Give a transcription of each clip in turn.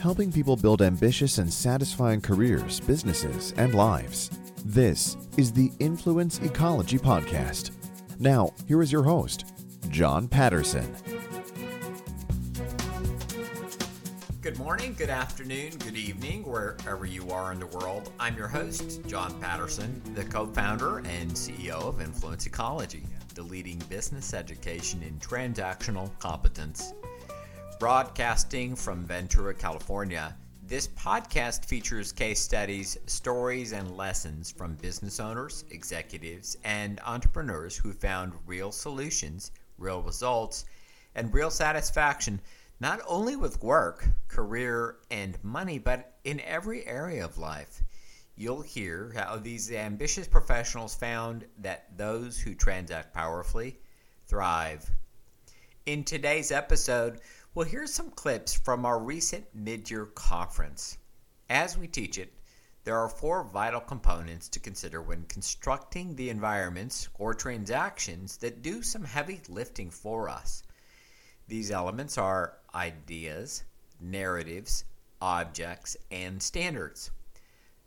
Helping people build ambitious and satisfying careers, businesses, and lives. This is the Influence Ecology Podcast. Now, here is your host, John Patterson. Good morning, good afternoon, good evening, wherever you are in the world. I'm your host, John Patterson, the co founder and CEO of Influence Ecology, the leading business education in transactional competence. Broadcasting from Ventura, California, this podcast features case studies, stories, and lessons from business owners, executives, and entrepreneurs who found real solutions, real results, and real satisfaction not only with work, career, and money, but in every area of life. You'll hear how these ambitious professionals found that those who transact powerfully thrive. In today's episode, we'll hear some clips from our recent mid year conference. As we teach it, there are four vital components to consider when constructing the environments or transactions that do some heavy lifting for us. These elements are ideas, narratives, objects, and standards.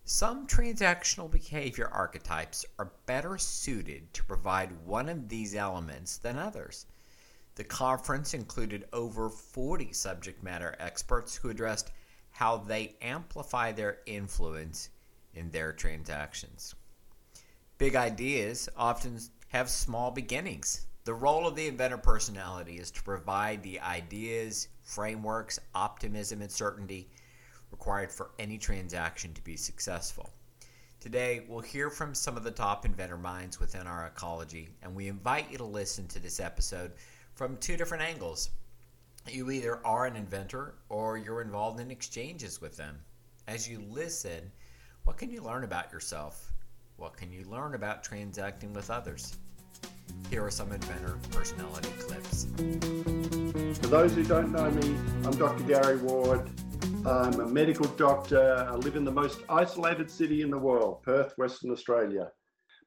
Some transactional behavior archetypes are better suited to provide one of these elements than others. The conference included over 40 subject matter experts who addressed how they amplify their influence in their transactions. Big ideas often have small beginnings. The role of the inventor personality is to provide the ideas, frameworks, optimism, and certainty required for any transaction to be successful. Today, we'll hear from some of the top inventor minds within our ecology, and we invite you to listen to this episode from two different angles. You either are an inventor or you're involved in exchanges with them. As you listen, what can you learn about yourself? What can you learn about transacting with others? Here are some inventor personality clips. For those who don't know me, I'm Dr. Gary Ward. I'm a medical doctor. I live in the most isolated city in the world, Perth, Western Australia.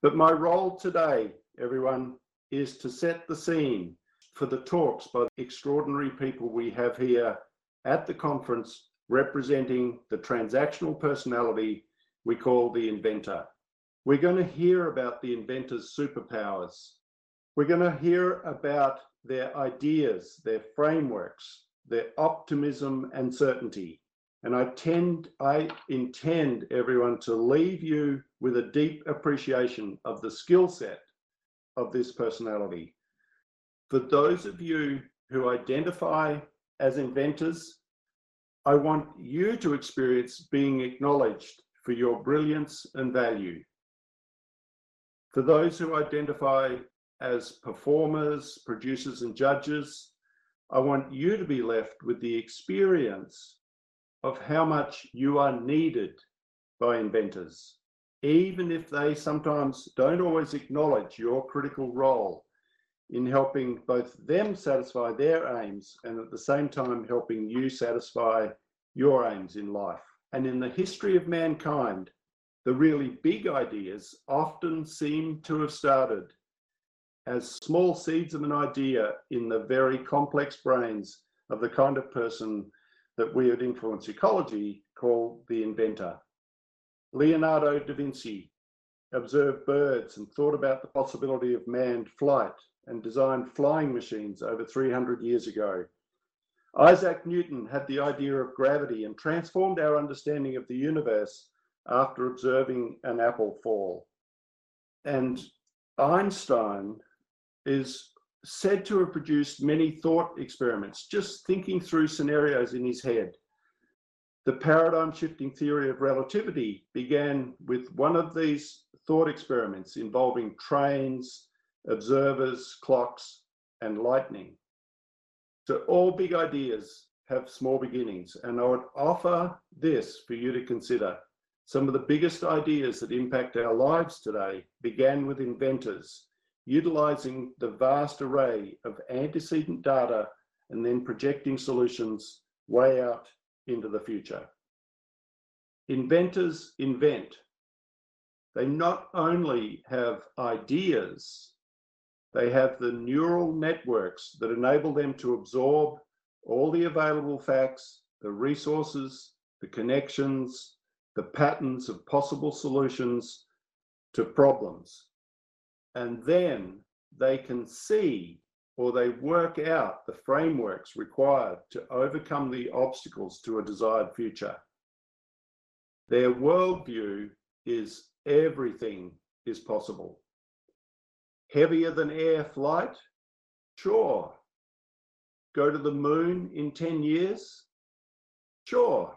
But my role today, everyone, is to set the scene for the talks by the extraordinary people we have here at the conference representing the transactional personality we call the inventor. We're going to hear about the inventor's superpowers, we're going to hear about their ideas, their frameworks, their optimism and certainty. And I tend, I intend everyone to leave you with a deep appreciation of the skill set of this personality. For those of you who identify as inventors, I want you to experience being acknowledged for your brilliance and value. For those who identify as performers, producers, and judges, I want you to be left with the experience of how much you are needed by inventors, even if they sometimes don't always acknowledge your critical role in helping both them satisfy their aims and at the same time helping you satisfy your aims in life. And in the history of mankind, the really big ideas often seem to have started as small seeds of an idea in the very complex brains of the kind of person that we at Influence Ecology call the inventor. Leonardo da Vinci observed birds and thought about the possibility of manned flight and designed flying machines over 300 years ago. Isaac Newton had the idea of gravity and transformed our understanding of the universe after observing an apple fall. And Einstein is said to have produced many thought experiments, just thinking through scenarios in his head. The paradigm shifting theory of relativity began with one of these thought experiments involving trains, observers, clocks, and lightning. So, all big ideas have small beginnings, and I would offer this for you to consider. Some of the biggest ideas that impact our lives today began with inventors utilizing the vast array of antecedent data and then projecting solutions way out into the future. Inventors invent. They not only have ideas, they have the neural networks that enable them to absorb all the available facts, the resources, the connections, the patterns of possible solutions to problems. And then they can see or they work out the frameworks required to overcome the obstacles to a desired future. Their worldview is everything is possible. Heavier than air flight? Sure. Go to the moon in 10 years? Sure.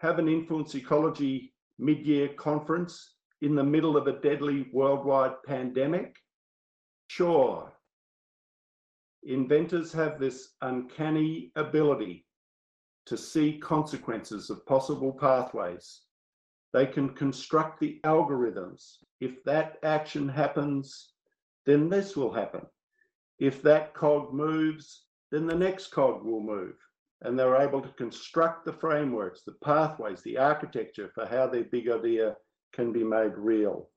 Have an influence ecology mid year conference in the middle of a deadly worldwide pandemic? Sure. Inventors have this uncanny ability to see consequences of possible pathways. They can construct the algorithms. If that action happens, then this will happen. If that cog moves, then the next cog will move. And they're able to construct the frameworks, the pathways, the architecture for how their big idea can be made real.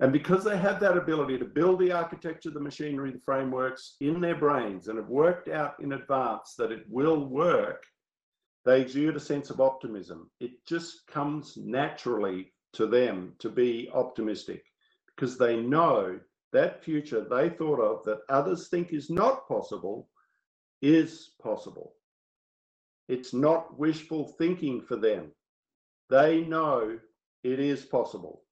And because they have that ability to build the architecture, the machinery, the frameworks in their brains and have worked out in advance that it will work, they exude a sense of optimism. It just comes naturally to them to be optimistic because they know that future they thought of that others think is not possible is possible. It's not wishful thinking for them. They know it is possible.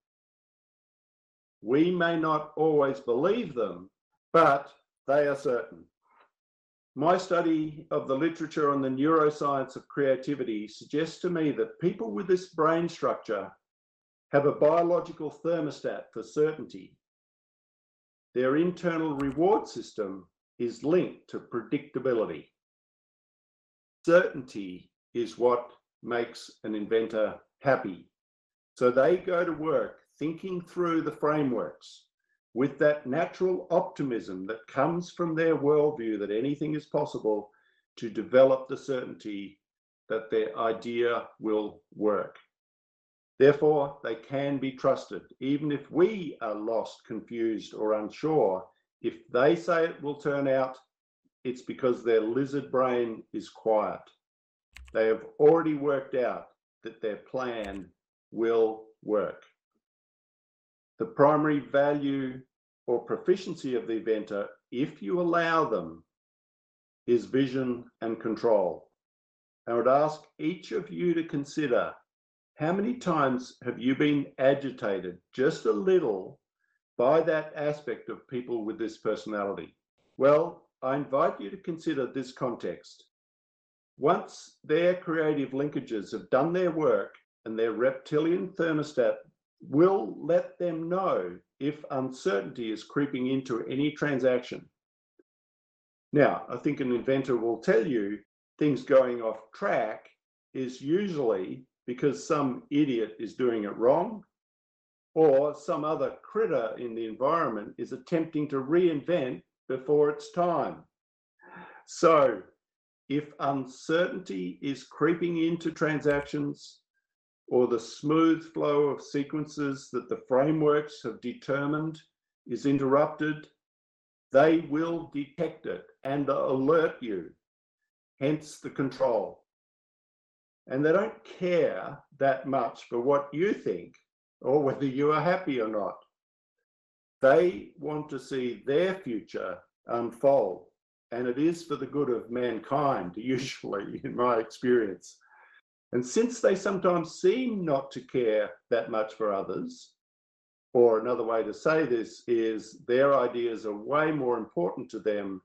We may not always believe them, but they are certain. My study of the literature on the neuroscience of creativity suggests to me that people with this brain structure have a biological thermostat for certainty. Their internal reward system is linked to predictability. Certainty is what makes an inventor happy. So they go to work thinking through the frameworks with that natural optimism that comes from their worldview that anything is possible to develop the certainty that their idea will work. Therefore, they can be trusted, even if we are lost, confused, or unsure. If they say it will turn out, it's because their lizard brain is quiet. They have already worked out that their plan will work. The primary value or proficiency of the inventor, if you allow them, is vision and control. I would ask each of you to consider how many times have you been agitated just a little by that aspect of people with this personality? Well, I invite you to consider this context. Once their creative linkages have done their work and their reptilian thermostat will let them know if uncertainty is creeping into any transaction. Now, I think an inventor will tell you things going off track is usually because some idiot is doing it wrong or some other critter in the environment is attempting to reinvent before it's time. So, if uncertainty is creeping into transactions, or the smooth flow of sequences that the frameworks have determined is interrupted, they will detect it and alert you, hence the control. And they don't care that much for what you think or whether you are happy or not. They want to see their future unfold, and it is for the good of mankind, usually, in my experience. And since they sometimes seem not to care that much for others, or another way to say this is their ideas are way more important to them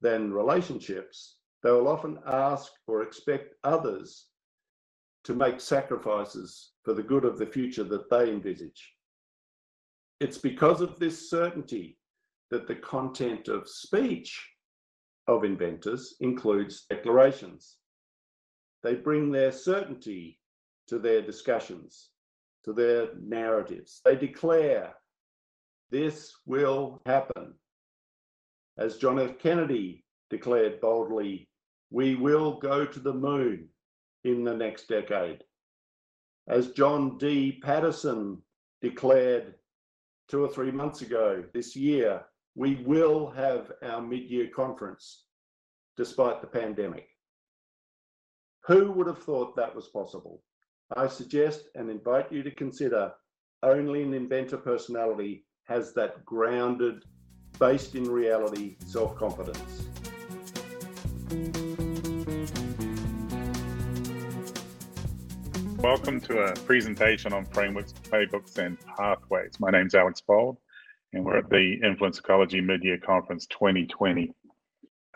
than relationships, they will often ask or expect others to make sacrifices for the good of the future that they envisage. It's because of this certainty that the content of speech of inventors includes declarations. They bring their certainty to their discussions, to their narratives. They declare this will happen. As John F. Kennedy declared boldly, we will go to the moon in the next decade. As John D. Patterson declared two or three months ago this year, we will have our mid year conference despite the pandemic. Who would have thought that was possible? I suggest and invite you to consider only an inventor personality has that grounded, based in reality self confidence. Welcome to a presentation on frameworks, playbooks, and pathways. My name is Alex Bould, and we're at the Influence Ecology Mid-Year Conference 2020.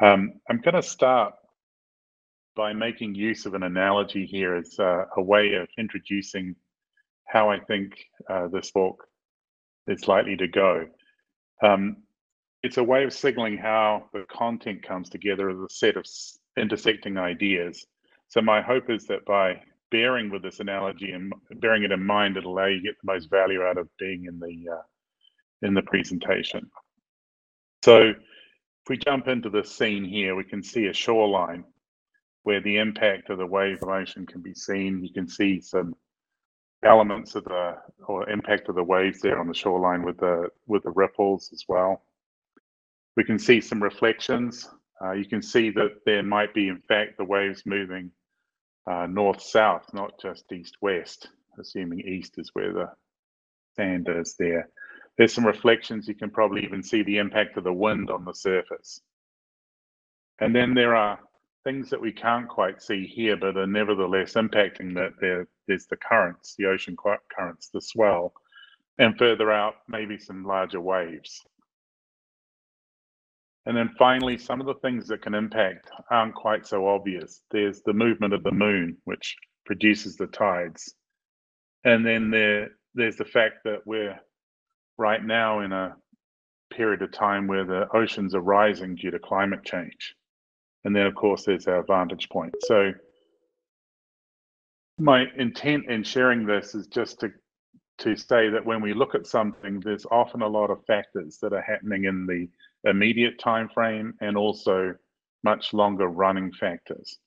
Um, I'm going to start by making use of an analogy here as uh, a way of introducing how I think uh, this book is likely to go. Um, it's a way of signaling how the content comes together as a set of intersecting ideas. So my hope is that by bearing with this analogy and bearing it in mind, it'll allow you to get the most value out of being in the uh, in the presentation. So if we jump into the scene here, we can see a shoreline where the impact of the wave motion can be seen. You can see some elements of the or impact of the waves there on the shoreline with the with the ripples as well. We can see some reflections. Uh, you can see that there might be, in fact, the waves moving uh, north-south, not just east-west, assuming east is where the sand is there. There's some reflections. You can probably even see the impact of the wind on the surface. And then there are things that we can't quite see here, but are nevertheless impacting that. There, there's the currents, the ocean currents, the swell, and further out, maybe some larger waves. And then finally, some of the things that can impact aren't quite so obvious. There's the movement of the moon, which produces the tides. And then there, there's the fact that we're right now in a period of time where the oceans are rising due to climate change. And then, of course, there's our vantage point. So, my intent in sharing this is just to to say that when we look at something, there's often a lot of factors that are happening in the immediate time frame and also much longer running factors.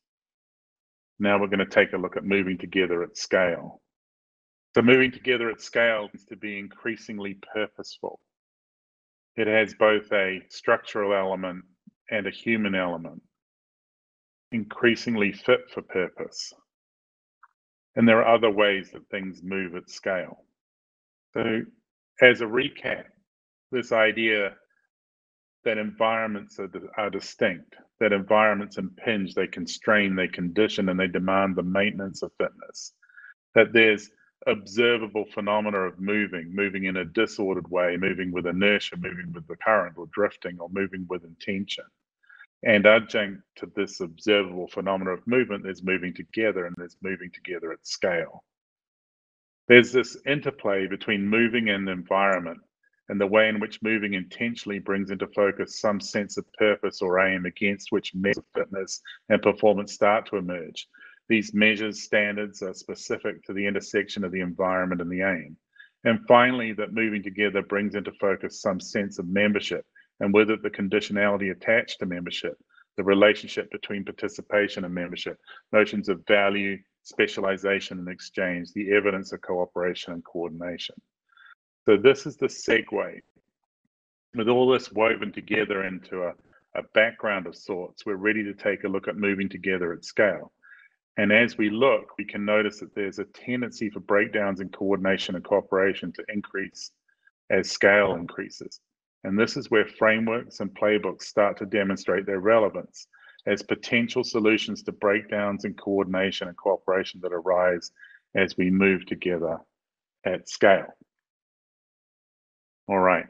Now we're going to take a look at moving together at scale. So moving together at scale is to be increasingly purposeful. It has both a structural element and a human element, increasingly fit for purpose. And there are other ways that things move at scale. So, as a recap, this idea that environments are, are distinct, that environments impinge, they constrain, they condition, and they demand the maintenance of fitness. That there's observable phenomena of moving, moving in a disordered way, moving with inertia, moving with the current, or drifting, or moving with intention. And adjunct to this observable phenomena of movement, there's moving together, and there's moving together at scale. There's this interplay between moving and the environment and the way in which moving intentionally brings into focus some sense of purpose or aim against which measures of fitness and performance start to emerge. These measures standards are specific to the intersection of the environment and the aim. And finally, that moving together brings into focus some sense of membership and with it the conditionality attached to membership, the relationship between participation and membership, notions of value, specialization and exchange, the evidence of cooperation and coordination. So this is the segue. With all this woven together into a, a background of sorts, we're ready to take a look at moving together at scale. And as we look, we can notice that there's a tendency for breakdowns in coordination and cooperation to increase as scale increases. And this is where frameworks and playbooks start to demonstrate their relevance as potential solutions to breakdowns in coordination and cooperation that arise as we move together at scale. All right.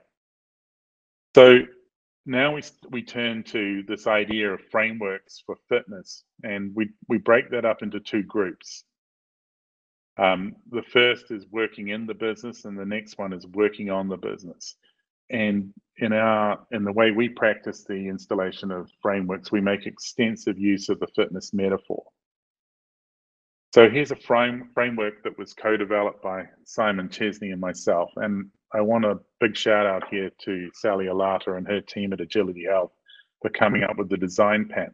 So now we we turn to this idea of frameworks for fitness, and we we break that up into two groups. Um, the first is working in the business, and the next one is working on the business. And in our in the way we practice the installation of frameworks, we make extensive use of the fitness metaphor. So here's a frame, framework that was co-developed by Simon Chesney and myself. And I want a big shout out here to Sally Elatta and her team at Agility Health for coming up with the design pattern.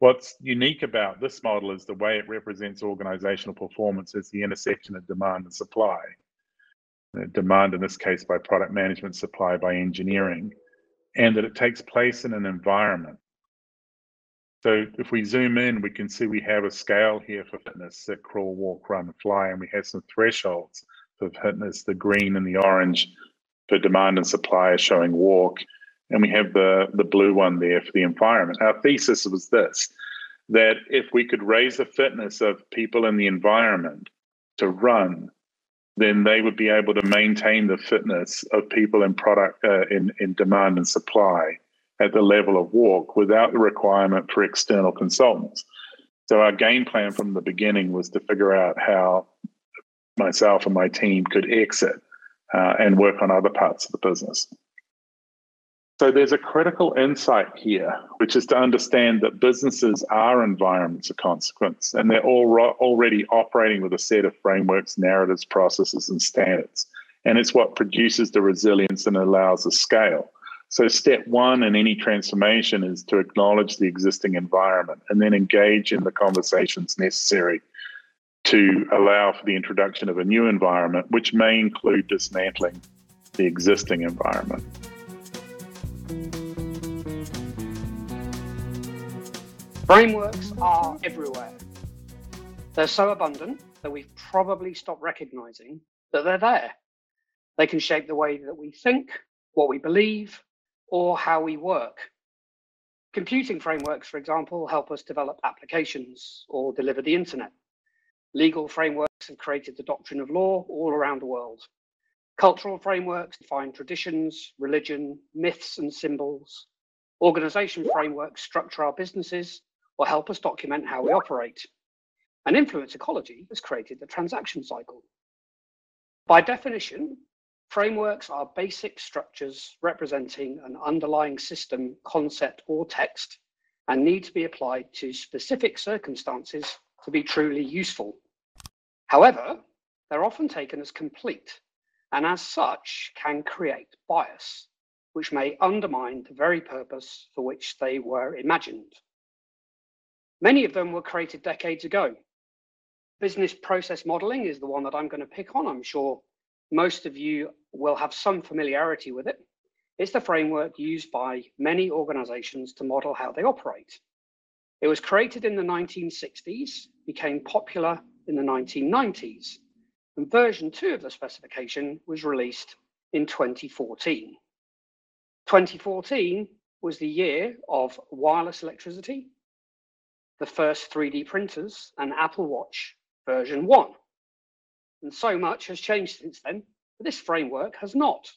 What's unique about this model is the way it represents organizational performance as the intersection of demand and supply. Demand in this case by product management, supply by engineering, and that it takes place in an environment So if we zoom in, we can see we have a scale here for fitness, sit, crawl, walk, run, fly, and we have some thresholds for fitness, the green and the orange for demand and supply showing walk. And we have the, the blue one there for the environment. Our thesis was this, that if we could raise the fitness of people in the environment to run, then they would be able to maintain the fitness of people in product uh, in, in demand and supply at the level of walk without the requirement for external consultants. So our game plan from the beginning was to figure out how myself and my team could exit uh, and work on other parts of the business. So there's a critical insight here, which is to understand that businesses are environments of consequence, and they're all ro- already operating with a set of frameworks, narratives, processes, and standards. And it's what produces the resilience and allows the scale. So, step one in any transformation is to acknowledge the existing environment and then engage in the conversations necessary to allow for the introduction of a new environment, which may include dismantling the existing environment. Frameworks are everywhere. They're so abundant that we've probably stopped recognizing that they're there. They can shape the way that we think, what we believe, or how we work. Computing frameworks, for example, help us develop applications or deliver the internet. Legal frameworks have created the doctrine of law all around the world. Cultural frameworks define traditions, religion, myths, and symbols. Organization frameworks structure our businesses or help us document how we operate. And influence ecology has created the transaction cycle. By definition, Frameworks are basic structures representing an underlying system, concept, or text and need to be applied to specific circumstances to be truly useful. However, they're often taken as complete and as such can create bias, which may undermine the very purpose for which they were imagined. Many of them were created decades ago. Business process modeling is the one that I'm going to pick on. I'm sure most of you will have some familiarity with it. It's the framework used by many organizations to model how they operate. It was created in the 1960s, became popular in the 1990s, and version two of the specification was released in 2014. 2014 was the year of wireless electricity, the first 3D printers, and Apple Watch version one. And so much has changed since then, but this framework has not.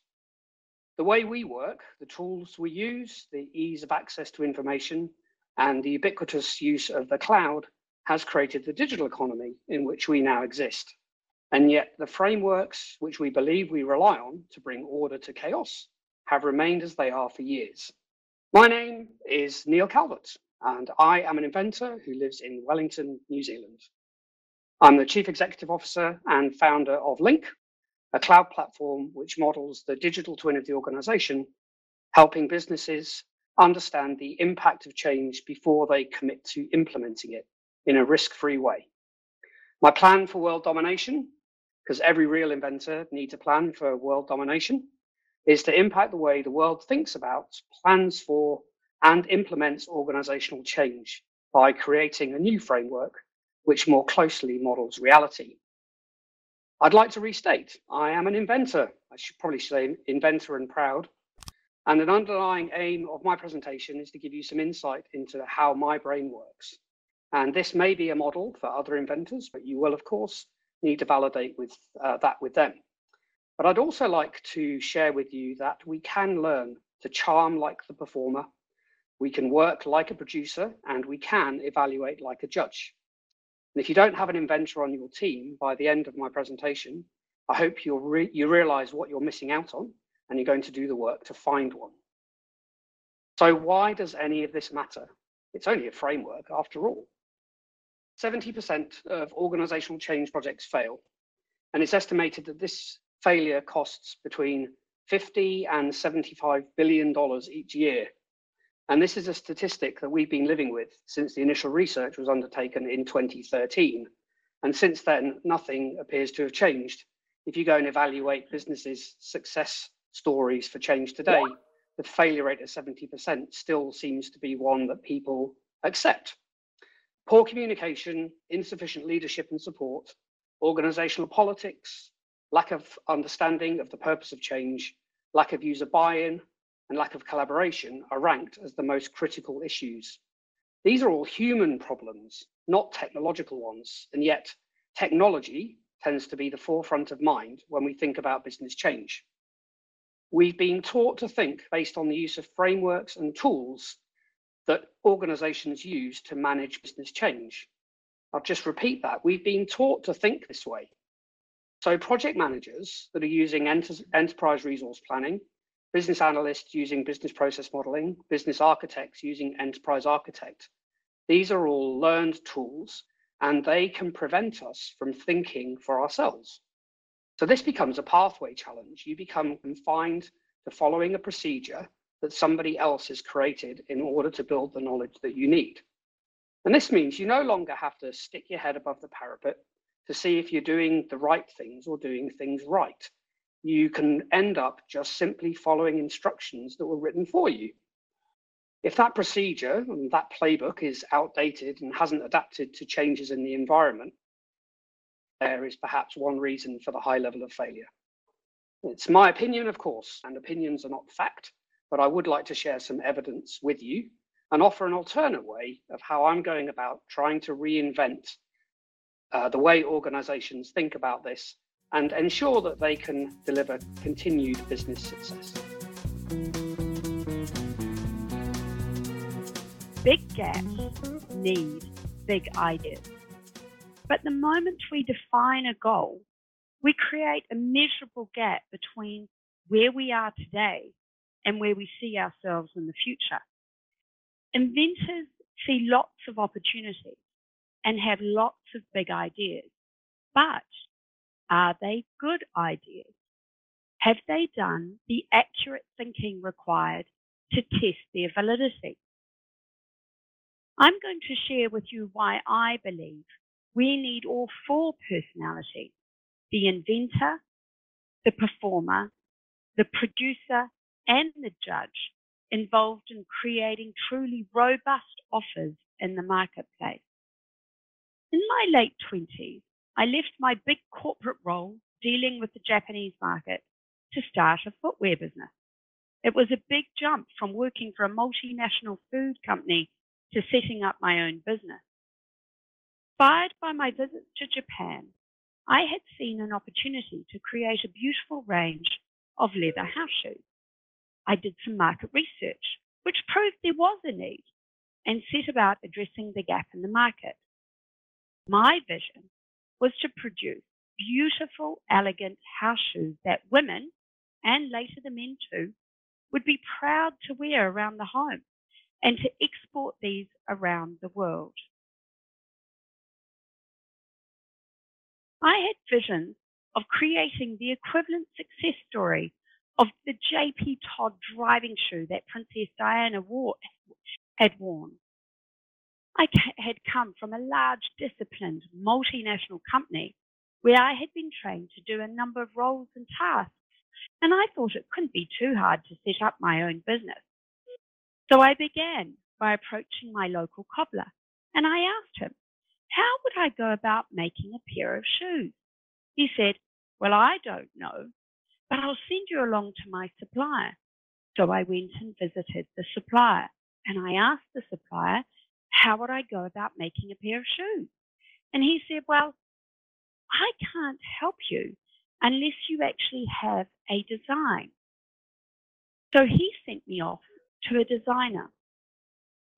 The way we work, the tools we use, the ease of access to information, and the ubiquitous use of the cloud has created the digital economy in which we now exist. And yet, the frameworks which we believe we rely on to bring order to chaos have remained as they are for years. My name is Neil Calvert, and I am an inventor who lives in Wellington, New Zealand. I'm the Chief Executive Officer and founder of Link, a cloud platform which models the digital twin of the organization, helping businesses understand the impact of change before they commit to implementing it in a risk free way. My plan for world domination, because every real inventor needs a plan for world domination, is to impact the way the world thinks about, plans for, and implements organizational change by creating a new framework which more closely models reality. I'd like to restate I am an inventor. I should probably say inventor and proud. And an underlying aim of my presentation is to give you some insight into how my brain works. And this may be a model for other inventors, but you will, of course, need to validate with uh, that with them. But I'd also like to share with you that we can learn to charm like the performer, we can work like a producer, and we can evaluate like a judge. And if you don't have an inventor on your team by the end of my presentation, I hope you re you realize what you're missing out on and you're going to do the work to find one. So why does any of this matter? It's only a framework after all. 70% of organizational change projects fail. And it's estimated that this failure costs between 50 and 75 billion dollars each year and this is a statistic that we've been living with since the initial research was undertaken in 2013. And since then, nothing appears to have changed. If you go and evaluate businesses' success stories for change today, the failure rate of 70% still seems to be one that people accept. Poor communication, insufficient leadership and support, organizational politics, lack of understanding of the purpose of change, lack of user buy-in, and lack of collaboration are ranked as the most critical issues. These are all human problems, not technological ones, and yet technology tends to be the forefront of mind when we think about business change. We've been taught to think based on the use of frameworks and tools that organizations use to manage business change. I'll just repeat that. We've been taught to think this way. So project managers that are using enter enterprise resource planning, business analysts using business process modeling, business architects using enterprise architect. These are all learned tools and they can prevent us from thinking for ourselves. So this becomes a pathway challenge. You become confined to following a procedure that somebody else has created in order to build the knowledge that you need. And this means you no longer have to stick your head above the parapet to see if you're doing the right things or doing things right. You can end up just simply following instructions that were written for you. If that procedure and that playbook is outdated and hasn't adapted to changes in the environment, there is perhaps one reason for the high level of failure. It's my opinion, of course, and opinions are not fact, but I would like to share some evidence with you and offer an alternate way of how I'm going about trying to reinvent uh, the way organizations think about this and ensure that they can deliver continued business success. Big gaps need big ideas. But the moment we define a goal, we create a measurable gap between where we are today and where we see ourselves in the future. Inventors see lots of opportunities and have lots of big ideas, but are they good ideas? Have they done the accurate thinking required to test their validity? I'm going to share with you why I believe we need all four personalities the inventor, the performer, the producer, and the judge involved in creating truly robust offers in the marketplace. In my late 20s, I left my big corporate role dealing with the Japanese market to start a footwear business. It was a big jump from working for a multinational food company to setting up my own business. Inspired by my visits to Japan, I had seen an opportunity to create a beautiful range of leather house shoes. I did some market research, which proved there was a need, and set about addressing the gap in the market. My vision was to produce beautiful, elegant house shoes that women, and later the men too, would be proud to wear around the home and to export these around the world. I had visions of creating the equivalent success story of the JP Todd driving shoe that Princess Diana wore, had worn. I had come from a large, disciplined, multinational company where I had been trained to do a number of roles and tasks, and I thought it couldn't be too hard to set up my own business. So I began by approaching my local cobbler and I asked him, how would I go about making a pair of shoes? He said, Well, I don't know, but I'll send you along to my supplier. So I went and visited the supplier and I asked the supplier, How would I go about making a pair of shoes? And he said, Well, I can't help you unless you actually have a design. So he sent me off to a designer.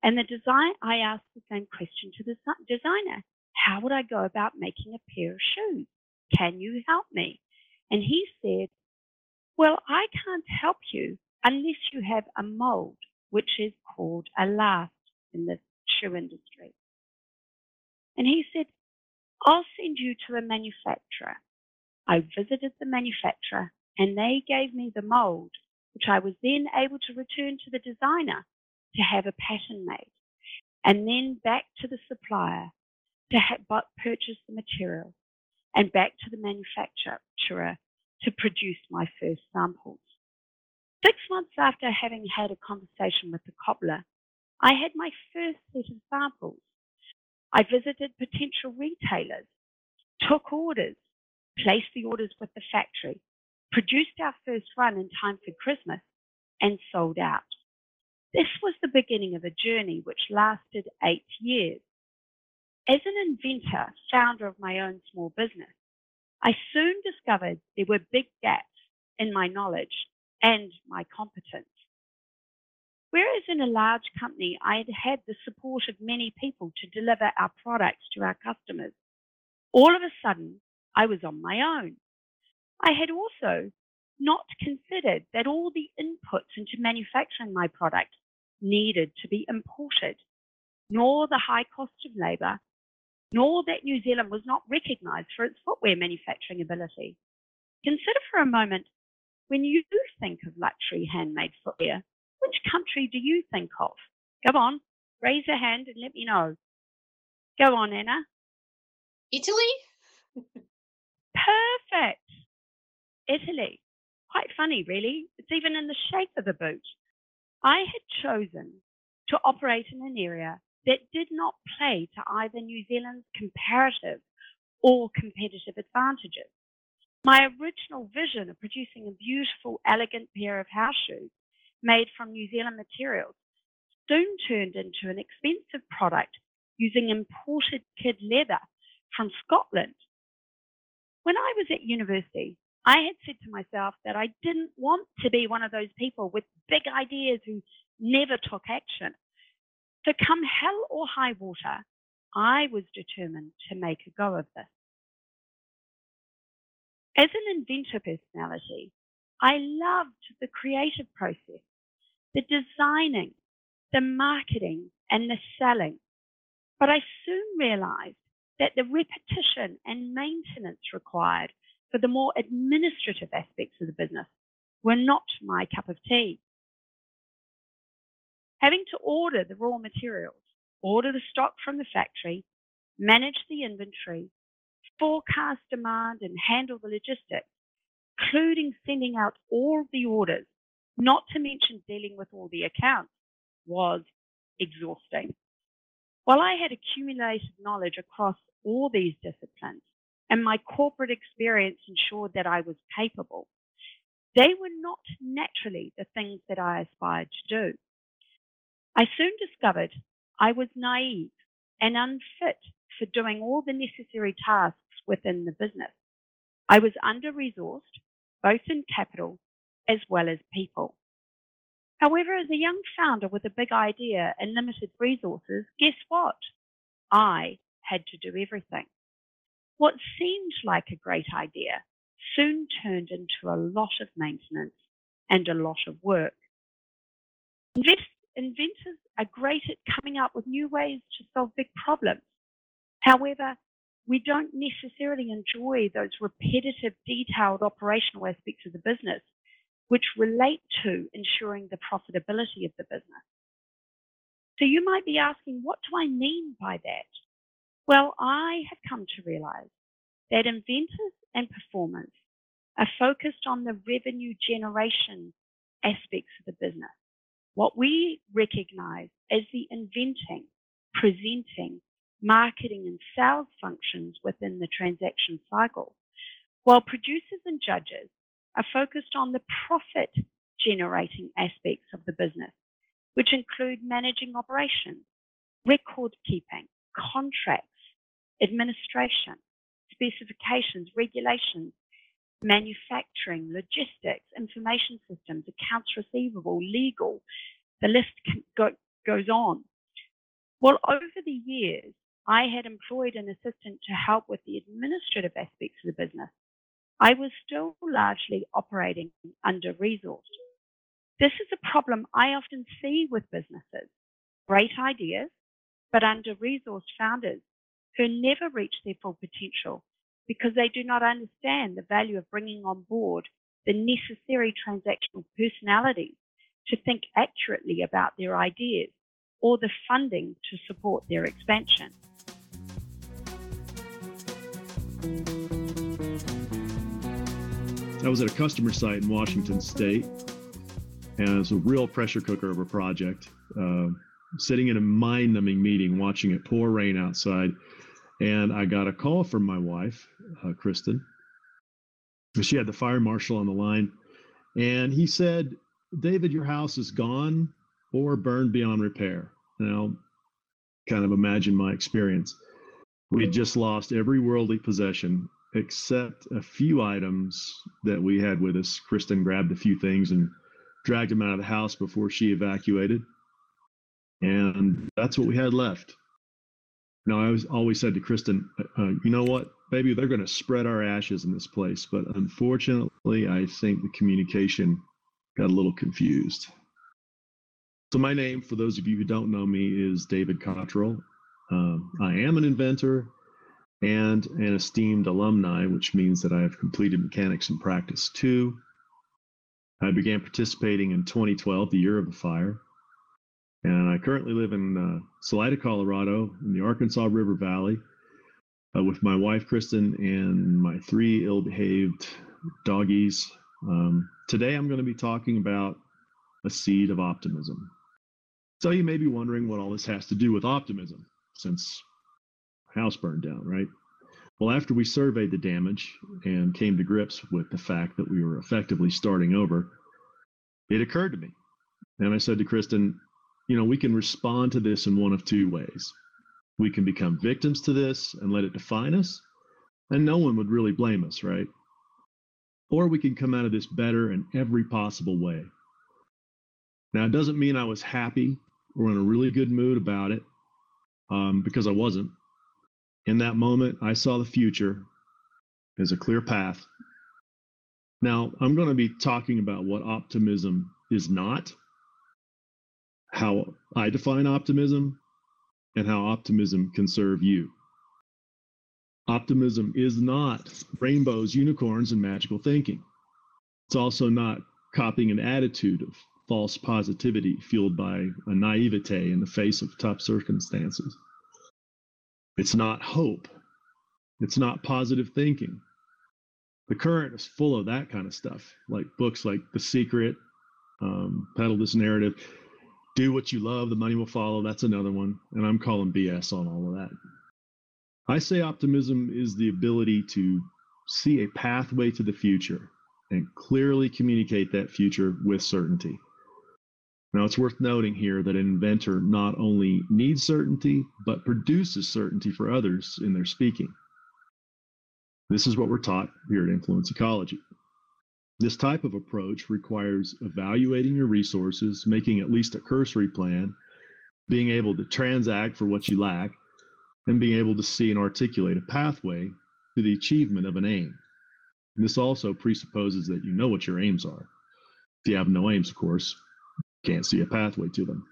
And the design, I asked the same question to the designer. How would I go about making a pair of shoes? Can you help me? And he said, well, I can't help you unless you have a mold, which is called a last in the shoe industry. And he said, I'll send you to a manufacturer. I visited the manufacturer and they gave me the mold which I was then able to return to the designer to have a pattern made, and then back to the supplier to have, purchase the material, and back to the manufacturer to produce my first samples. Six months after having had a conversation with the cobbler, I had my first set of samples. I visited potential retailers, took orders, placed the orders with the factory, produced our first run in time for Christmas, and sold out. This was the beginning of a journey which lasted eight years. As an inventor, founder of my own small business, I soon discovered there were big gaps in my knowledge and my competence. Whereas in a large company, I had had the support of many people to deliver our products to our customers, all of a sudden, I was on my own. I had also not considered that all the inputs into manufacturing my product needed to be imported, nor the high cost of labour, nor that New Zealand was not recognised for its footwear manufacturing ability. Consider for a moment when you think of luxury handmade footwear, which country do you think of? Come on, raise a hand and let me know. Go on, Anna. Italy? Perfect. Italy. Quite funny, really. It's even in the shape of the boot. I had chosen to operate in an area that did not play to either New Zealand's comparative or competitive advantages. My original vision of producing a beautiful, elegant pair of house shoes made from New Zealand materials soon turned into an expensive product using imported kid leather from Scotland. When I was at university, I had said to myself that I didn't want to be one of those people with big ideas who never took action. So, come hell or high water, I was determined to make a go of this. As an inventor personality, I loved the creative process, the designing, the marketing, and the selling. But I soon realized that the repetition and maintenance required for the more administrative aspects of the business were not my cup of tea. Having to order the raw materials, order the stock from the factory, manage the inventory, forecast demand, and handle the logistics, including sending out all the orders, not to mention dealing with all the accounts, was exhausting. While I had accumulated knowledge across all these disciplines, and my corporate experience ensured that I was capable. They were not naturally the things that I aspired to do. I soon discovered I was naive and unfit for doing all the necessary tasks within the business. I was under resourced, both in capital as well as people. However, as a young founder with a big idea and limited resources, guess what? I had to do everything. What seemed like a great idea soon turned into a lot of maintenance and a lot of work. Inventors are great at coming up with new ways to solve big problems. However, we don't necessarily enjoy those repetitive, detailed operational aspects of the business, which relate to ensuring the profitability of the business. So you might be asking, what do I mean by that? Well, I have come to realize that inventors and performers are focused on the revenue generation aspects of the business. What we recognize as the inventing, presenting, marketing, and sales functions within the transaction cycle, while producers and judges are focused on the profit generating aspects of the business, which include managing operations, record keeping, contracts, administration, specifications, regulations, manufacturing, logistics, information systems, accounts receivable, legal. The list go, goes on. Well, over the years, I had employed an assistant to help with the administrative aspects of the business. I was still largely operating under resourced. This is a problem I often see with businesses. Great ideas, but under resourced founders who never reach their full potential because they do not understand the value of bringing on board the necessary transactional personalities to think accurately about their ideas or the funding to support their expansion. I was at a customer site in Washington State, and it was a real pressure cooker of a project. Uh, sitting in a mind numbing meeting, watching it pour rain outside. And I got a call from my wife, uh, Kristen. She had the fire marshal on the line. And he said, David, your house is gone or burned beyond repair. Now, kind of imagine my experience. We just lost every worldly possession except a few items that we had with us. Kristen grabbed a few things and dragged them out of the house before she evacuated. And that's what we had left. Now, I was always said to Kristen, uh, uh you know what, baby, they're going to spread our ashes in this place. But unfortunately, I think the communication got a little confused. So, my name, for those of you who don't know me, is David Cottrell. Um, I am an inventor and an esteemed alumni, which means that I have completed Mechanics in Practice 2. I began participating in 2012, the year of the fire. And I currently live in uh, Salida, Colorado, in the Arkansas River Valley, uh, with my wife, Kristen, and my three ill behaved doggies. Um, today, I'm going to be talking about a seed of optimism. So, you may be wondering what all this has to do with optimism, since house burned down, right? Well, after we surveyed the damage and came to grips with the fact that we were effectively starting over, it occurred to me. And I said to Kristen, you know, we can respond to this in one of two ways. We can become victims to this and let it define us, and no one would really blame us, right? Or we can come out of this better in every possible way. Now, it doesn't mean I was happy or in a really good mood about it, um, because I wasn't. In that moment, I saw the future as a clear path. Now, I'm going to be talking about what optimism is not, how I define optimism, and how optimism can serve you. Optimism is not rainbows, unicorns, and magical thinking. It's also not copying an attitude of false positivity fueled by a naivete in the face of tough circumstances. It's not hope. It's not positive thinking. The current is full of that kind of stuff, like books like The Secret, um, Peddle This Narrative, Do What You Love, The Money Will Follow. That's another one. And I'm calling BS on all of that. I say optimism is the ability to see a pathway to the future and clearly communicate that future with certainty. Now, it's worth noting here that an inventor not only needs certainty, but produces certainty for others in their speaking. This is what we're taught here at Influence Ecology. This type of approach requires evaluating your resources, making at least a cursory plan, being able to transact for what you lack, and being able to see and articulate a pathway to the achievement of an aim. And this also presupposes that you know what your aims are. If you have no aims, of course, you can't see a pathway to them.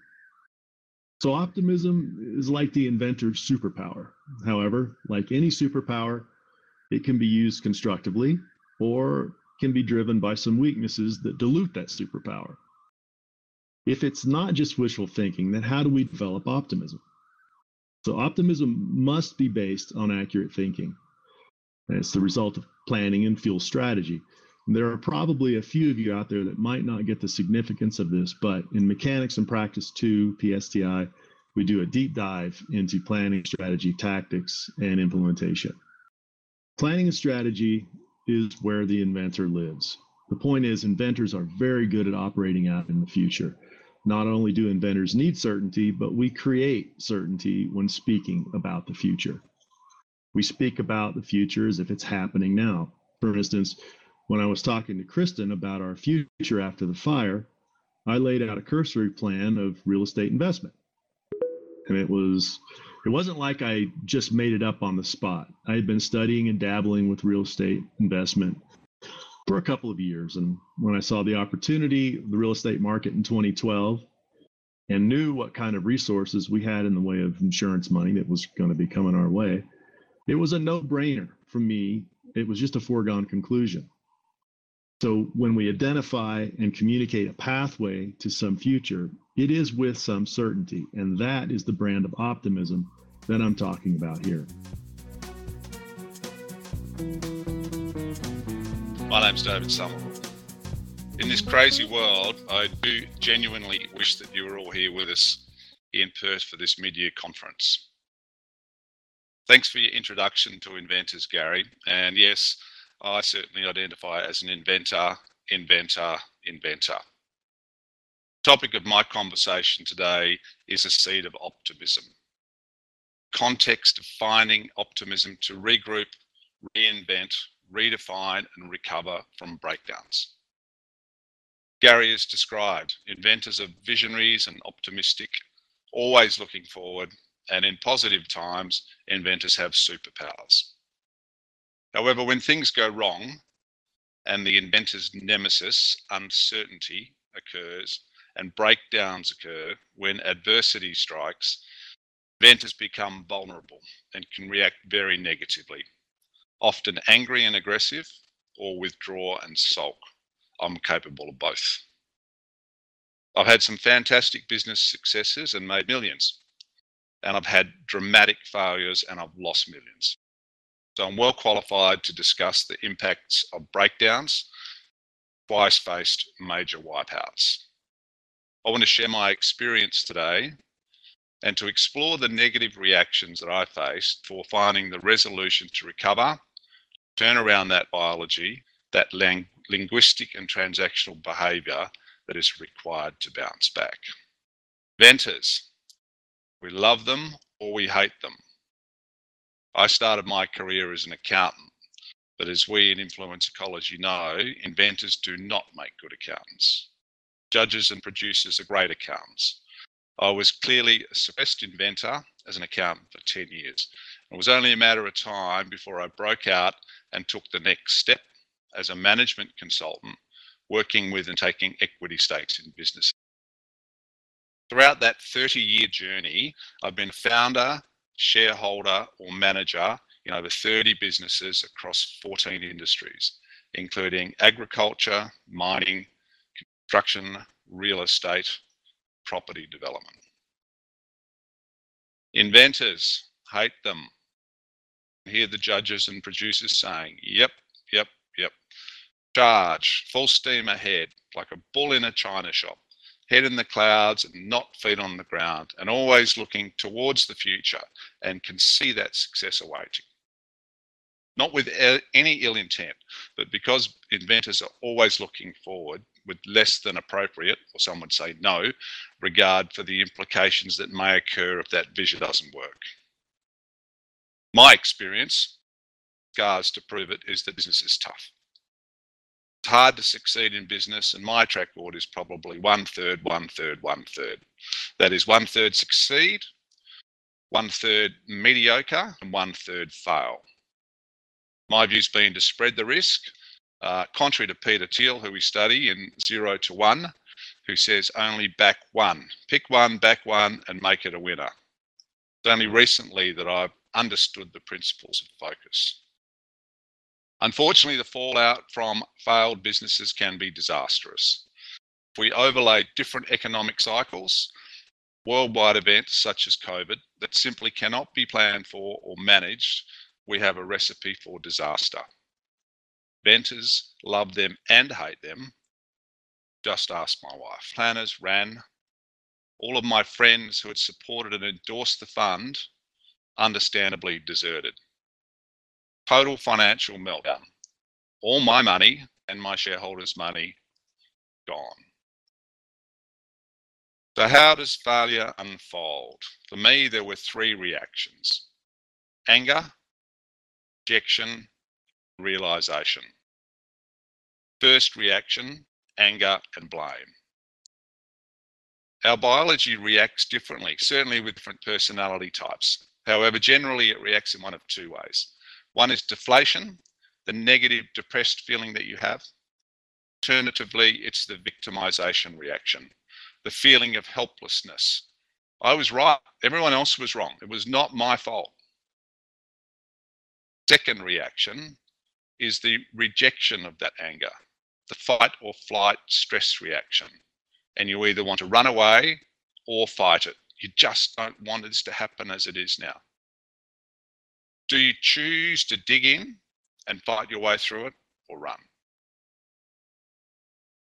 So, optimism is like the inventor's superpower. However, like any superpower, it can be used constructively or can be driven by some weaknesses that dilute that superpower. If it's not just wishful thinking, then how do we develop optimism? So, optimism must be based on accurate thinking. And it's the result of planning and fuel strategy. There are probably a few of you out there that might not get the significance of this, but in Mechanics in Practice 2, PSTI, we do a deep dive into planning, strategy, tactics, and implementation. Planning and strategy is where the inventor lives. The point is, inventors are very good at operating out in the future. Not only do inventors need certainty, but we create certainty when speaking about the future. We speak about the future as if it's happening now. For instance, when I was talking to Kristen about our future after the fire, I laid out a cursory plan of real estate investment. And it was it wasn't like I just made it up on the spot. I had been studying and dabbling with real estate investment for a couple of years. And when I saw the opportunity, the real estate market in 2012, and knew what kind of resources we had in the way of insurance money that was going to be coming our way, it was a no brainer for me. It was just a foregone conclusion. So when we identify and communicate a pathway to some future, it is with some certainty. And that is the brand of optimism that I'm talking about here. My name's David Somerville. In this crazy world, I do genuinely wish that you were all here with us in Perth for this mid-year conference. Thanks for your introduction to inventors, Gary. And yes, I certainly identify as an inventor, inventor, inventor. Topic of my conversation today is a seed of optimism. Context of finding optimism to regroup, reinvent, redefine, and recover from breakdowns. Gary has described inventors are visionaries and optimistic, always looking forward, and in positive times, inventors have superpowers. However, when things go wrong and the inventor's nemesis, uncertainty, occurs and breakdowns occur, when adversity strikes, inventors become vulnerable and can react very negatively, often angry and aggressive, or withdraw and sulk. I'm capable of both. I've had some fantastic business successes and made millions. And I've had dramatic failures and I've lost millions. So I'm well qualified to discuss the impacts of breakdowns, twice faced major wipeouts. I want to share my experience today and to explore the negative reactions that I faced for finding the resolution to recover, turn around that biology, that lang- linguistic and transactional behavior that is required to bounce back. Inventors, we love them or we hate them. I started my career as an accountant, but as we in influence ecology know, inventors do not make good accountants. Judges and producers are great accountants. I was clearly a suppressed inventor as an accountant for 10 years. It was only a matter of time before I broke out and took the next step as a management consultant, working with and taking equity stakes in businesses. Throughout that 30 year journey, I've been founder, shareholder, or manager in over 30 businesses across 14 industries, including agriculture, mining, construction, real estate, property development. Inventors hate them. Hear the judges and producers saying, yep, yep, yep. Charge, full steam ahead, like a bull in a china shop, head in the clouds and not feet on the ground, and always looking towards the future and can see that success awaiting. Not with uh, any ill intent, but because inventors are always looking forward with less than appropriate, or some would say no, regard for the implications that may occur if that vision doesn't work. My experience, scars to prove it, is that business is tough. It's hard to succeed in business, and my track record is probably one third, one third, one third. That is one third succeed, one third mediocre, and one third fail. My view's been to spread the risk, uh, contrary to Peter Thiel, who we study in Zero to One, who says only back one. Pick one, back one, and make it a winner. It's only recently that I've understood the principles of focus. Unfortunately, the fallout from failed businesses can be disastrous. If we overlay different economic cycles, worldwide events such as COVID that simply cannot be planned for or managed, we have a recipe for disaster. Inventors love them and hate them. Just ask my wife. Planners ran. All of my friends who had supported and endorsed the fund understandably deserted. Total financial meltdown. All my money and my shareholders' money gone. So, how does failure unfold? For me, there were three reactions anger, rejection, realization. First reaction anger and blame. Our biology reacts differently, certainly with different personality types. However, generally it reacts in one of two ways. One is deflation, the negative, depressed feeling that you have. Alternatively, it's the victimization reaction, the feeling of helplessness. I was right, everyone else was wrong. It was not my fault. Second reaction is the rejection of that anger, the fight or flight stress reaction. And you either want to run away or fight it. You just don't want this to happen as it is now. Do you choose to dig in and fight your way through it or run?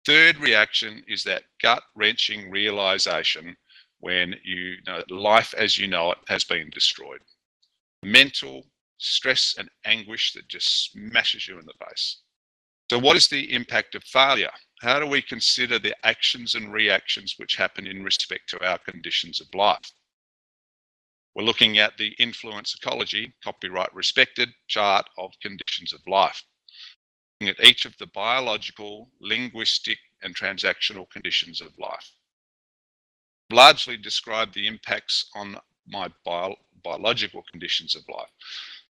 Third reaction is that gut wrenching realization when you know life as you know it has been destroyed. Mental stress and anguish that just smashes you in the face. So, what is the impact of failure? How do we consider the actions and reactions which happen in respect to our conditions of life? We're looking at the influence ecology, copyright respected chart of conditions of life. Looking at each of the biological, linguistic, and transactional conditions of life. Largely describe the impacts on my bio biological conditions of life.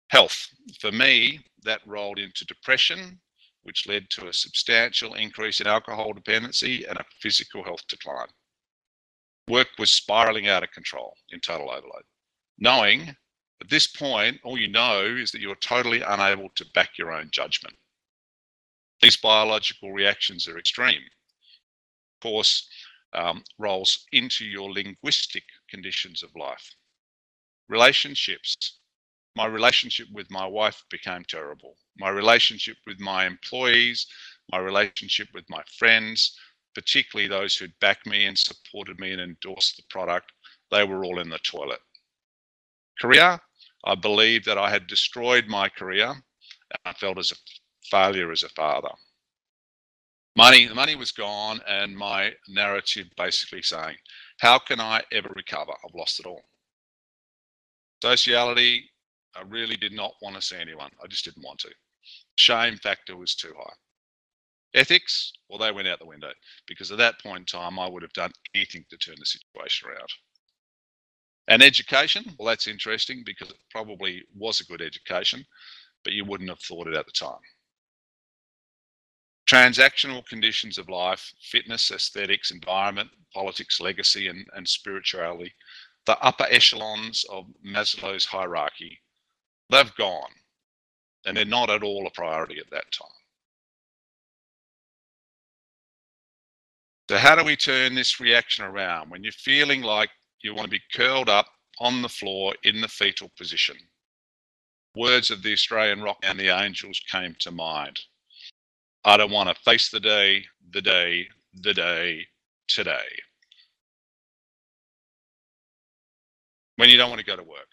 Health. For me, that rolled into depression, which led to a substantial increase in alcohol dependency and a physical health decline. Work was spiraling out of control in total overload. Knowing at this point, all you know is that you're totally unable to back your own judgment. These biological reactions are extreme. Of course, um, rolls into your linguistic conditions of life. Relationships. My relationship with my wife became terrible. My relationship with my employees, my relationship with my friends, particularly those who'd backed me and supported me and endorsed the product, they were all in the toilet. Career, I believed that I had destroyed my career and I felt as a failure as a father. Money, the money was gone, and my narrative basically saying, How can I ever recover? I've lost it all. Sociality, I really did not want to see anyone. I just didn't want to. Shame factor was too high. Ethics, well, they went out the window because at that point in time, I would have done anything to turn the situation around. And education, well, that's interesting because it probably was a good education, but you wouldn't have thought it at the time. Transactional conditions of life, fitness, aesthetics, environment, politics, legacy, and, and spirituality the upper echelons of Maslow's hierarchy, they've gone and they're not at all a priority at that time. So, how do we turn this reaction around when you're feeling like you want to be curled up on the floor in the fetal position? Words of the Australian rock and the angels came to mind. I don't want to face the day, the day, the day, today. when you don't want to go to work,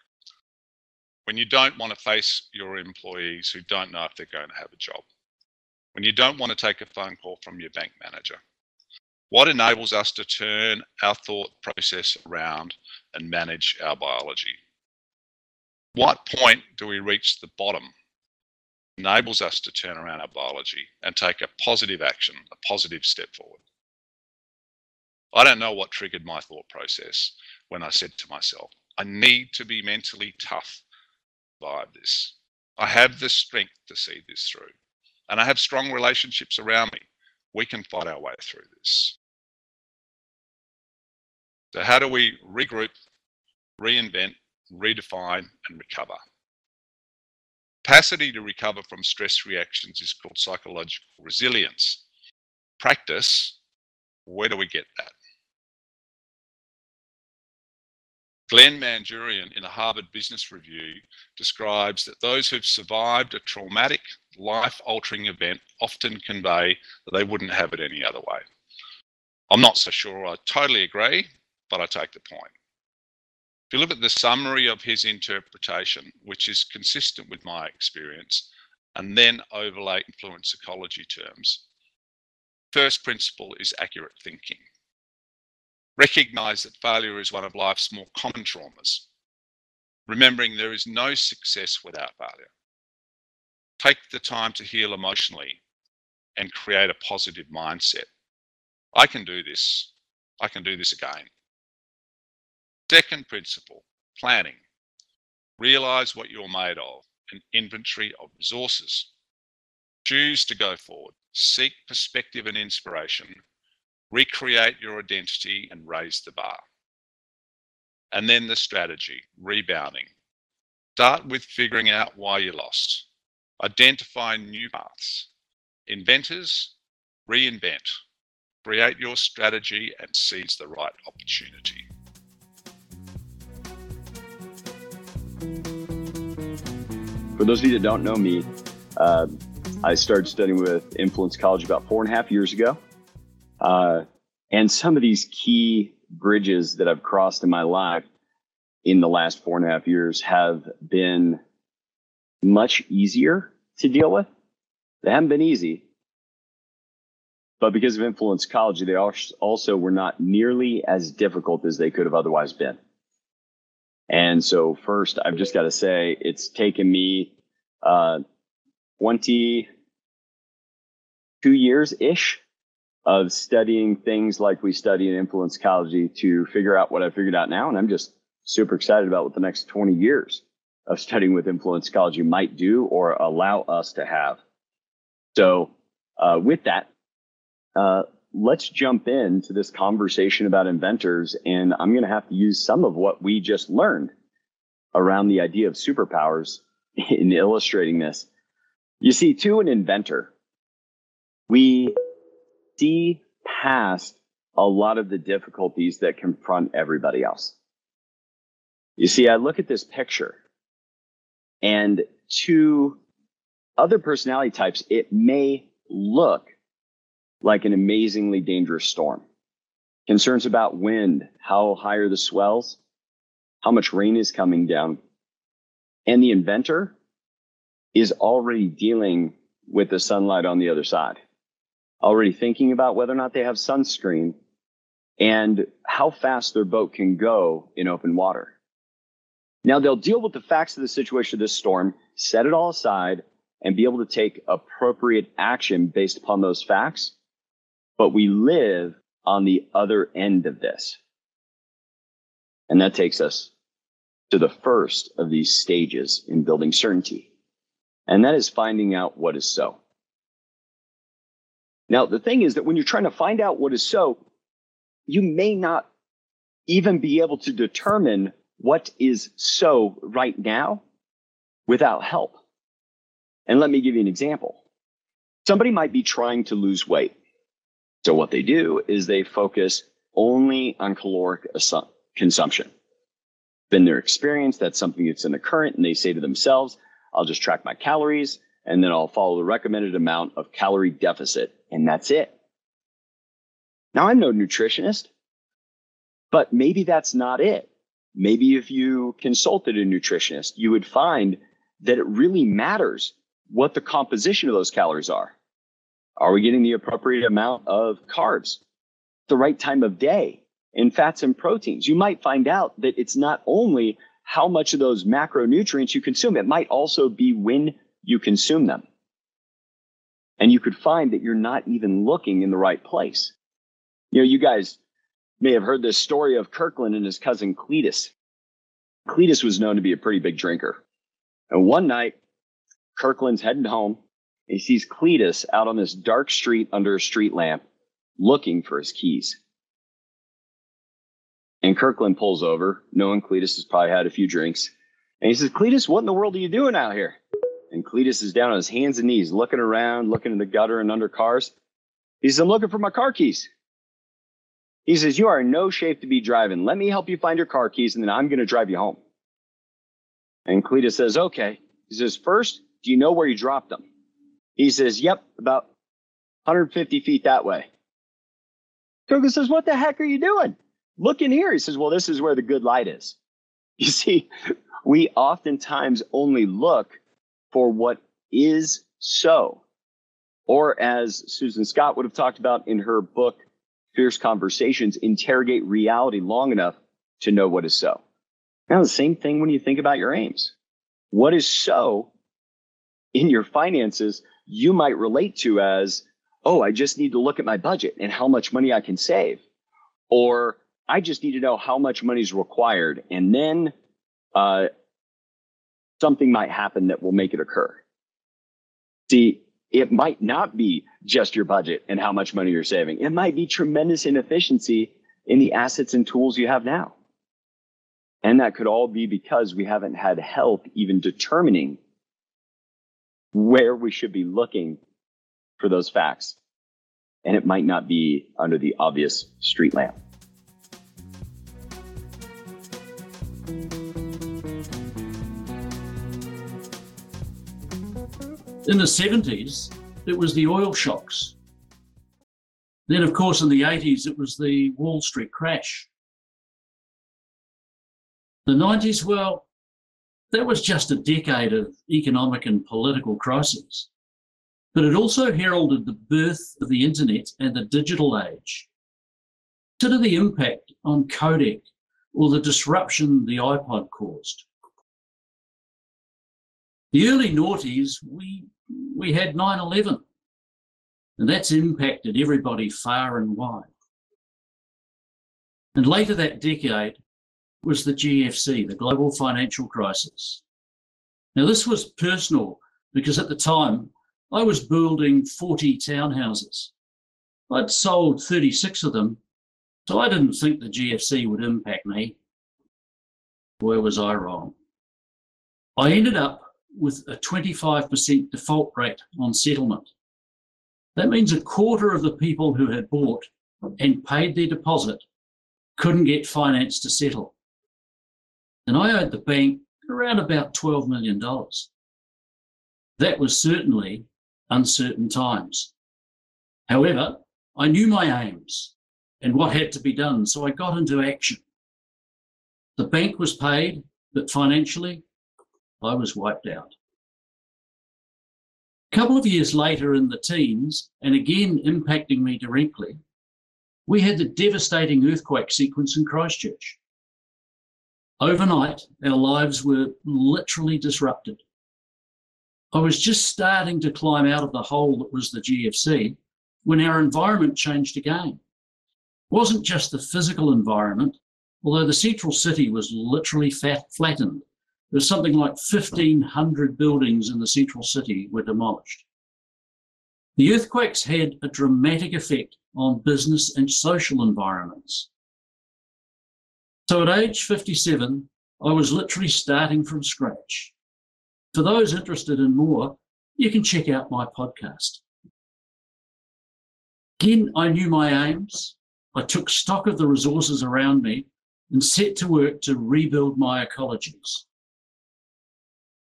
when you don't want to face your employees who don't know if they're going to have a job, when you don't want to take a phone call from your bank manager. What enables us to turn our thought process around and manage our biology? What point do we reach the bottom? Enables us to turn around our biology and take a positive action, a positive step forward. I don't know what triggered my thought process when I said to myself, I need to be mentally tough by this. I have the strength to see this through. And I have strong relationships around me. We can fight our way through this. So, how do we regroup, reinvent, redefine, and recover? Capacity to recover from stress reactions is called psychological resilience. Practice, where do we get that? Glenn Manjurian in a Harvard Business Review describes that those who've survived a traumatic, life altering event often convey that they wouldn't have it any other way. I'm not so sure I totally agree, but I take the point. If you look at the summary of his interpretation, which is consistent with my experience, and then overlay influence ecology terms, first principle is accurate thinking. Recognize that failure is one of life's more common traumas. Remembering there is no success without failure. Take the time to heal emotionally and create a positive mindset. I can do this. I can do this again. Second principle planning. Realize what you're made of, an inventory of resources. Choose to go forward. Seek perspective and inspiration recreate your identity and raise the bar. And then the strategy, rebounding. Start with figuring out why you lost. Identify new paths. Inventors, reinvent. Create your strategy and seize the right opportunity. For those of you that don't know me, uh, I started studying with Influence Ecology about four and a half years ago. Uh, and some of these key bridges that I've crossed in my life in the last four and a half years have been much easier to deal with. They haven't been easy, but because of influence ecology, they also were not nearly as difficult as they could have otherwise been. And so, first, I've just got to say it's taken me uh, 22 years ish of studying things like we study in influence ecology to figure out what I figured out now. And I'm just super excited about what the next 20 years of studying with influence ecology might do or allow us to have. So, uh, with that, uh, let's jump into this conversation about inventors. And I'm going to have to use some of what we just learned around the idea of superpowers in illustrating this. You see, to an inventor, we see past a lot of the difficulties that confront everybody else. You see, I look at this picture, and to other personality types, it may look like an amazingly dangerous storm. Concerns about wind, how high are the swells, how much rain is coming down. And the inventor is already dealing with the sunlight on the other side, already thinking about whether or not they have sunscreen and how fast their boat can go in open water. Now they'll deal with the facts of the situation of this storm, set it all aside, and be able to take appropriate action based upon those facts. But we live on the other end of this. And that takes us to the first of these stages in building certainty. And that is finding out what is so. Now, the thing is that when you're trying to find out what is so, you may not even be able to determine what is so right now without help. And let me give you an example. Somebody might be trying to lose weight. So what they do is they focus only on caloric consumption. Been their experience, that's something that's in the current, and they say to themselves, I'll just track my calories and then I'll follow the recommended amount of calorie deficit, and that's it. Now, I'm no nutritionist, but maybe that's not it. Maybe if you consulted a nutritionist, you would find that it really matters what the composition of those calories are. Are we getting the appropriate amount of carbs, the right time of day, and fats and proteins? You might find out that it's not only how much of those macronutrients you consume, it might also be when you consume them. And you could find that you're not even looking in the right place. You know, you guys may have heard this story of Kirkland and his cousin Cletus. Cletus was known to be a pretty big drinker. And one night, Kirkland's heading home. And he sees Cletus out on this dark street under a street lamp looking for his keys. And Kirkland pulls over, knowing Cletus has probably had a few drinks. And he says, Cletus, what in the world are you doing out here? And Cletus is down on his hands and knees, looking around, looking in the gutter and under cars. He says, I'm looking for my car keys. He says, You are in no shape to be driving. Let me help you find your car keys, and then I'm going to drive you home. And Cletus says, Okay. He says, First, do you know where you dropped them? He says, Yep, about 150 feet that way. Kirkland says, What the heck are you doing? Look in here. He says, Well, this is where the good light is. You see, we oftentimes only look for what is so. Or as Susan Scott would have talked about in her book, Fierce Conversations, interrogate reality long enough to know what is so. Now, the same thing when you think about your aims. What is so in your finances, you might relate to as, oh, I just need to look at my budget and how much money I can save. Or I just need to know how much money is required. And then uh, something might happen that will make it occur. See, it might not be just your budget and how much money you're saving. It might be tremendous inefficiency in the assets and tools you have now. And that could all be because we haven't had help even determining where we should be looking for those facts. And it might not be under the obvious street lamp. In the 70s, it was the oil shocks. Then, of course, in the 80s, it was the Wall Street crash. The 90s, well, that was just a decade of economic and political crises. But it also heralded the birth of the internet and the digital age. Consider the impact on Kodak or the disruption the iPod caused. The early noughties, we, we had 9 11, and that's impacted everybody far and wide. And later that decade was the GFC, the global financial crisis. Now, this was personal because at the time I was building 40 townhouses. I'd sold 36 of them, so I didn't think the GFC would impact me. Where was I wrong? I ended up with a 25% default rate on settlement. That means a quarter of the people who had bought and paid their deposit couldn't get finance to settle. And I owed the bank around about $12 million. That was certainly uncertain times. However, I knew my aims and what had to be done, so I got into action. The bank was paid, but financially, I was wiped out. A couple of years later in the teens, and again impacting me directly, we had the devastating earthquake sequence in Christchurch. Overnight, our lives were literally disrupted. I was just starting to climb out of the hole that was the GFC when our environment changed again. It wasn't just the physical environment, although the central city was literally fat, flattened there's something like 1,500 buildings in the central city were demolished. The earthquakes had a dramatic effect on business and social environments. So at age 57, I was literally starting from scratch. For those interested in more, you can check out my podcast. Again, I knew my aims. I took stock of the resources around me and set to work to rebuild my ecologies.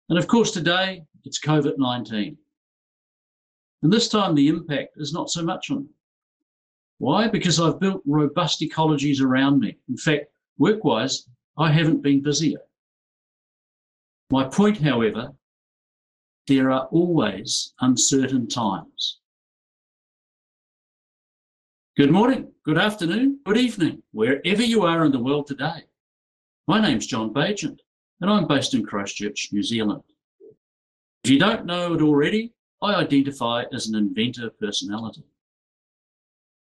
And of course, today it's COVID 19. And this time the impact is not so much on me. Why? Because I've built robust ecologies around me. In fact, work wise, I haven't been busier. My point, however, there are always uncertain times. Good morning, good afternoon, good evening, wherever you are in the world today. My name's John Bagent and I'm based in Christchurch, New Zealand. If you don't know it already, I identify as an inventor personality.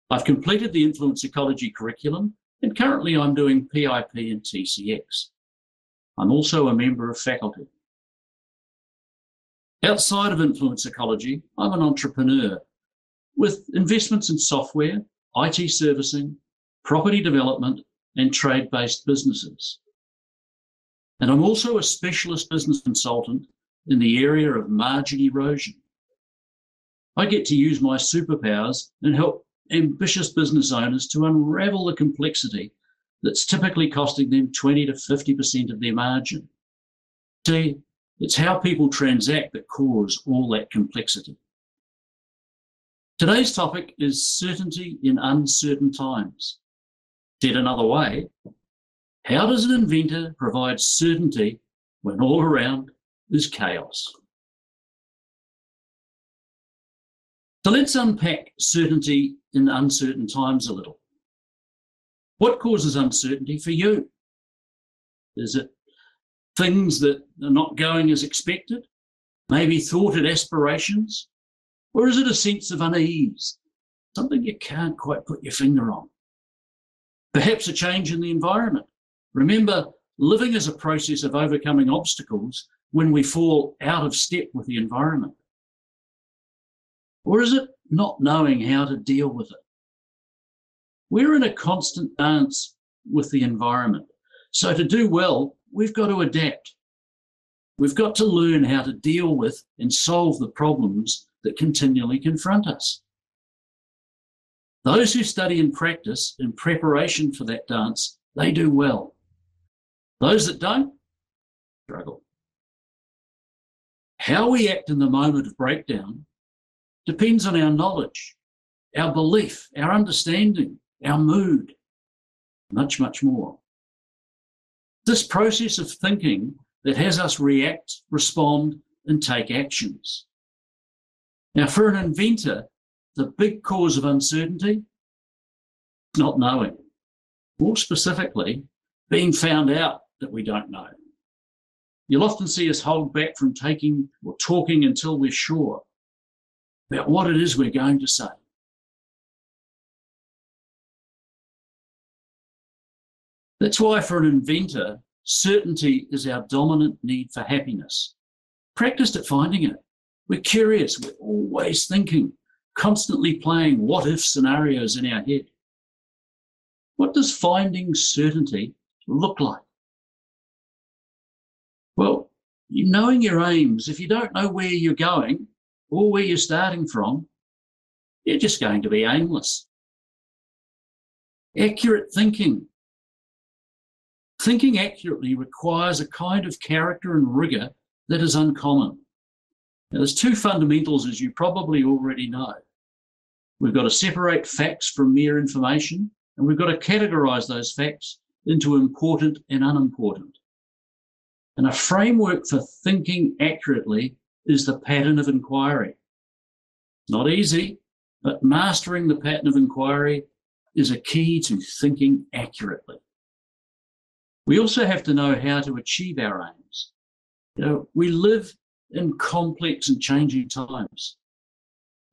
I've completed the influence ecology curriculum and currently I'm doing PIP and TCX. I'm also a member of faculty. Outside of influence ecology, I'm an entrepreneur with investments in software, IT servicing, property development, and trade based businesses. And I'm also a specialist business consultant in the area of margin erosion. I get to use my superpowers and help ambitious business owners to unravel the complexity that's typically costing them 20 to 50% of their margin. See, it's how people transact that cause all that complexity. Today's topic is certainty in uncertain times. Said another way, how does an inventor provide certainty when all around is chaos? So let's unpack certainty in uncertain times a little. What causes uncertainty for you? Is it things that are not going as expected? Maybe thwarted aspirations? Or is it a sense of unease? Something you can't quite put your finger on? Perhaps a change in the environment? Remember, living is a process of overcoming obstacles when we fall out of step with the environment. Or is it not knowing how to deal with it? We're in a constant dance with the environment. So to do well, we've got to adapt. We've got to learn how to deal with and solve the problems that continually confront us. Those who study and practice in preparation for that dance, they do well. Those that don't, struggle. How we act in the moment of breakdown depends on our knowledge, our belief, our understanding, our mood, much, much more. This process of thinking that has us react, respond, and take actions. Now, for an inventor, the big cause of uncertainty not knowing. More specifically, being found out that we don't know. You'll often see us hold back from taking or talking until we're sure about what it is we're going to say. That's why, for an inventor, certainty is our dominant need for happiness. Practiced at finding it. We're curious, we're always thinking, constantly playing what if scenarios in our head. What does finding certainty look like? Knowing your aims, if you don't know where you're going or where you're starting from, you're just going to be aimless. Accurate thinking. Thinking accurately requires a kind of character and rigor that is uncommon. Now, there's two fundamentals, as you probably already know. We've got to separate facts from mere information, and we've got to categorize those facts into important and unimportant. And a framework for thinking accurately is the pattern of inquiry. Not easy, but mastering the pattern of inquiry is a key to thinking accurately. We also have to know how to achieve our aims. You know, we live in complex and changing times.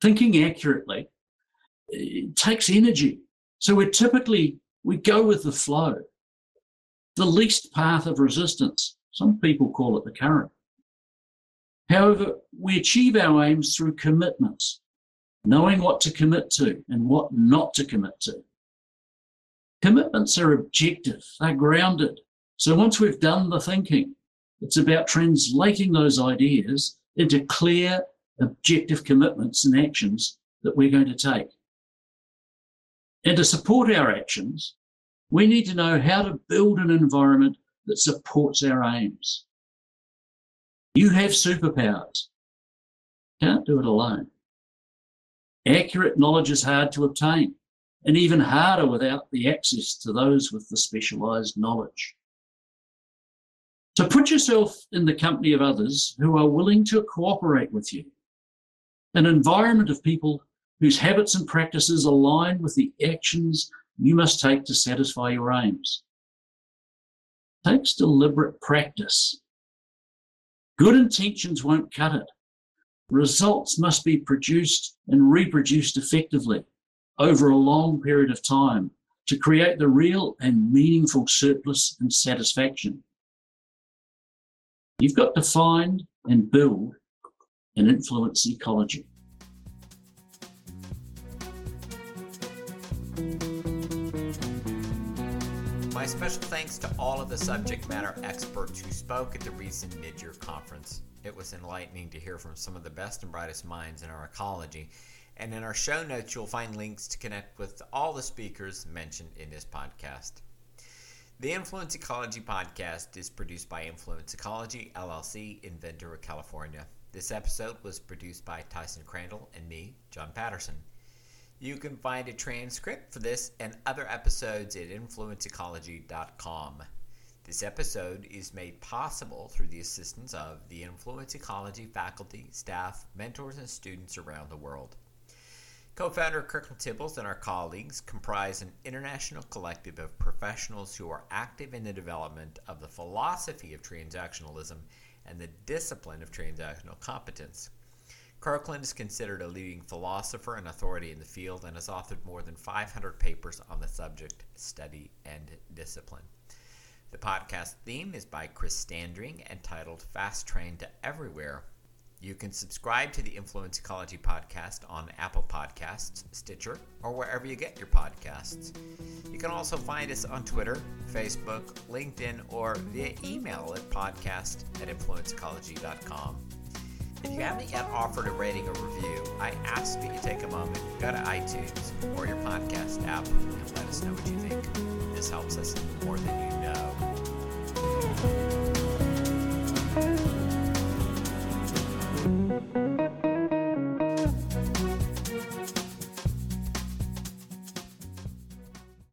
Thinking accurately eh, takes energy so we typically we go with the flow, the least path of resistance. Some people call it the current. However, we achieve our aims through commitments, knowing what to commit to and what not to commit to. Commitments are objective, they're grounded. So once we've done the thinking, it's about translating those ideas into clear, objective commitments and actions that we're going to take. And to support our actions, we need to know how to build an environment that supports our aims. You have superpowers. Can't do it alone. Accurate knowledge is hard to obtain, and even harder without the access to those with the specialized knowledge. So put yourself in the company of others who are willing to cooperate with you. An environment of people whose habits and practices align with the actions you must take to satisfy your aims. Takes deliberate practice. Good intentions won't cut it. Results must be produced and reproduced effectively over a long period of time to create the real and meaningful surplus and satisfaction. You've got to find and build an influence ecology. Special thanks to all of the subject matter experts who spoke at the recent mid year conference. It was enlightening to hear from some of the best and brightest minds in our ecology. And in our show notes, you'll find links to connect with all the speakers mentioned in this podcast. The Influence Ecology podcast is produced by Influence Ecology, LLC, in Ventura, California. This episode was produced by Tyson Crandall and me, John Patterson. You can find a transcript for this and other episodes at influenceecology.com. This episode is made possible through the assistance of the Influence Ecology faculty, staff, mentors, and students around the world. Co founder Kirkland Tibbles and our colleagues comprise an international collective of professionals who are active in the development of the philosophy of transactionalism and the discipline of transactional competence. Kirkland is considered a leading philosopher and authority in the field and has authored more than 500 papers on the subject, study, and discipline. The podcast theme is by Chris Standring entitled Fast Train to Everywhere. You can subscribe to the Influence Ecology podcast on Apple Podcasts, Stitcher, or wherever you get your podcasts. You can also find us on Twitter, Facebook, LinkedIn, or via email at podcast at influenceecology.com. If you haven't yet offered a rating or review, I ask that you take a moment, go to iTunes or your podcast app, and let us know what you think. This helps us more than you know.